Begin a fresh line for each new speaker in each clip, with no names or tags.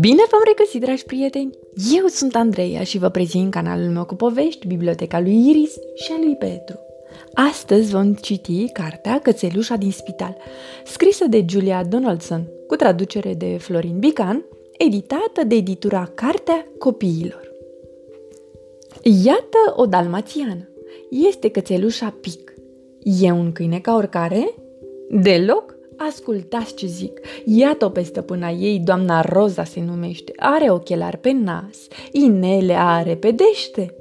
Bine v-am regăsit, dragi prieteni! Eu sunt Andreea și vă prezint canalul meu cu povești, Biblioteca lui Iris și a lui Petru. Astăzi vom citi cartea Cățelușa din spital, scrisă de Julia Donaldson, cu traducere de Florin Bican, editată de editura Cartea Copiilor. Iată o dalmațiană. Este cățelușa Pic. E un câine ca oricare? Deloc Ascultați ce zic. Iată-o pe stăpâna ei, doamna Roza se numește. Are ochelari pe nas, inele are pe dește.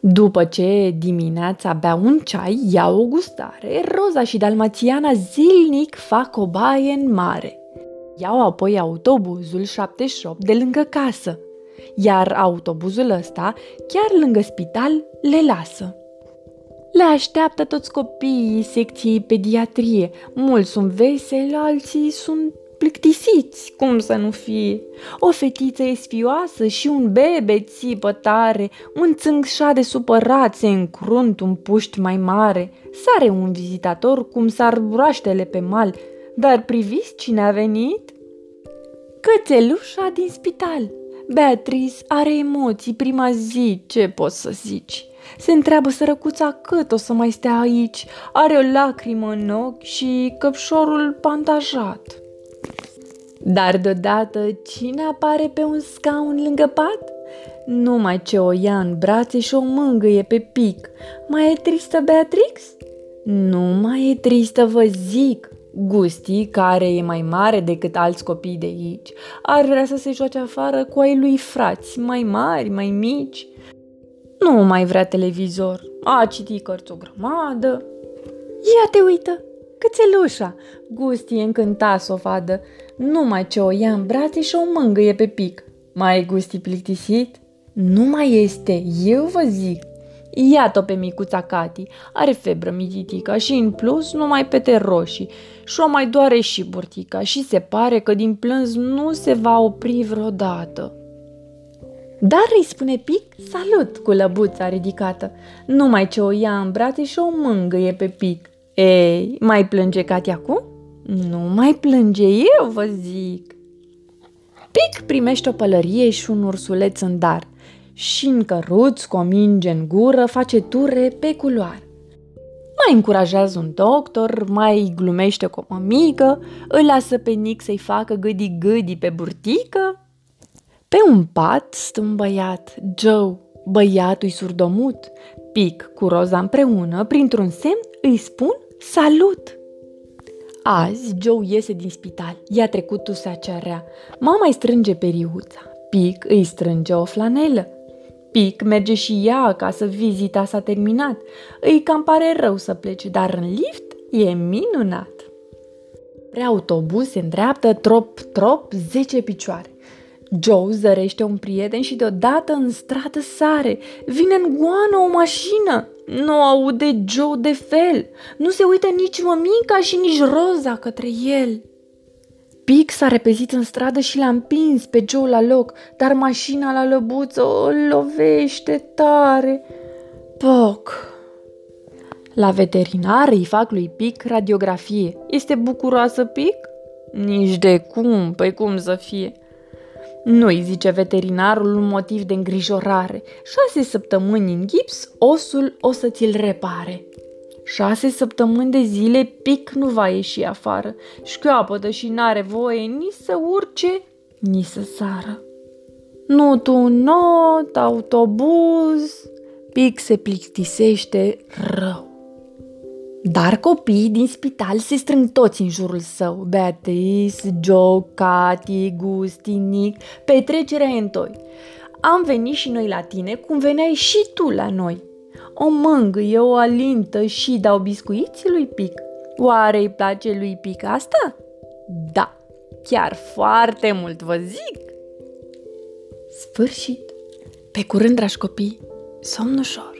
După ce dimineața bea un ceai, ia o gustare, Roza și Dalmațiana zilnic fac o baie în mare. Iau apoi autobuzul 78 de lângă casă, iar autobuzul ăsta, chiar lângă spital, le lasă. Le așteaptă toți copiii secției pediatrie. Mulți sunt veseli, alții sunt plictisiți, cum să nu fie. O fetiță e sfioasă și un bebe țipă tare, un țângșa supărat se încrunt un puști mai mare. Sare un vizitator cum sar broaștele pe mal, dar priviți cine a venit? Cățelușa din spital. Beatrice are emoții prima zi, ce poți să zici? Se întreabă sărăcuța cât o să mai stea aici, are o lacrimă în ochi și căpșorul pantajat. Dar deodată cine apare pe un scaun lângă pat? Numai ce o ia în brațe și o mângâie pe pic. Mai e tristă Beatrix? Nu mai e tristă, vă zic. Gusti, care e mai mare decât alți copii de aici, ar vrea să se joace afară cu ai lui frați, mai mari, mai mici. Nu mai vrea televizor, a citit cărți o grămadă. Ia te uită, cățelușa! Gusti e încântat să o vadă, numai ce o ia în brațe și o mângâie pe pic. Mai e Gusti plictisit? Nu mai este, eu vă zic. Iată pe micuța Cati, are febră mititica și în plus numai pete roșii și o mai doare și burtica și se pare că din plâns nu se va opri vreodată. Dar îi spune Pic salut cu lăbuța ridicată, numai ce o ia în brațe și o mângâie pe Pic. Ei, mai plânge Cati acum? Nu mai plânge, eu vă zic. Pic primește o pălărie și un ursuleț în dar și în căruț, cu o minge în gură, face ture pe culoare. Mai încurajează un doctor, mai glumește cu o mămică, îl lasă pe Nick să-i facă gâdi-gâdi pe burtică. Pe un pat stă un băiat, Joe, băiatul-i surdomut. Pic cu Roza împreună, printr-un semn, îi spun salut. Azi, Joe iese din spital. I-a trecut tusea cea Mama îi strânge periuța. Pic îi strânge o flanelă. Pic merge și ea acasă, vizita s-a terminat. Îi cam pare rău să plece, dar în lift e minunat. Pre autobuz se îndreaptă trop, trop, zece picioare. Joe zărește un prieten și deodată în stradă sare. Vine în goană o mașină. Nu aude Joe de fel. Nu se uită nici mămica și nici Roza către el. Pic s-a repezit în stradă și l-a împins pe Joe la loc, dar mașina la lăbuță o lovește tare. Poc! La veterinar îi fac lui Pic radiografie. Este bucuroasă Pic? Nici de cum, păi cum să fie. Nu-i zice veterinarul un motiv de îngrijorare. Șase săptămâni în gips, osul o să ți-l repare. Șase săptămâni de zile pic nu va ieși afară. Șchioapătă și n-are voie nici să urce, nici să sară. Nu tu not, autobuz, pic se plictisește rău. Dar copiii din spital se strâng toți în jurul său. Beatrice, Joe, Cati, Gusti, Nick, petrecerea e întoi. Am venit și noi la tine cum veneai și tu la noi o mângâie, o alintă și dau biscuiți lui Pic. Oare îi place lui Pic asta? Da, chiar foarte mult, vă zic! Sfârșit! Pe curând, dragi copii, somn ușor!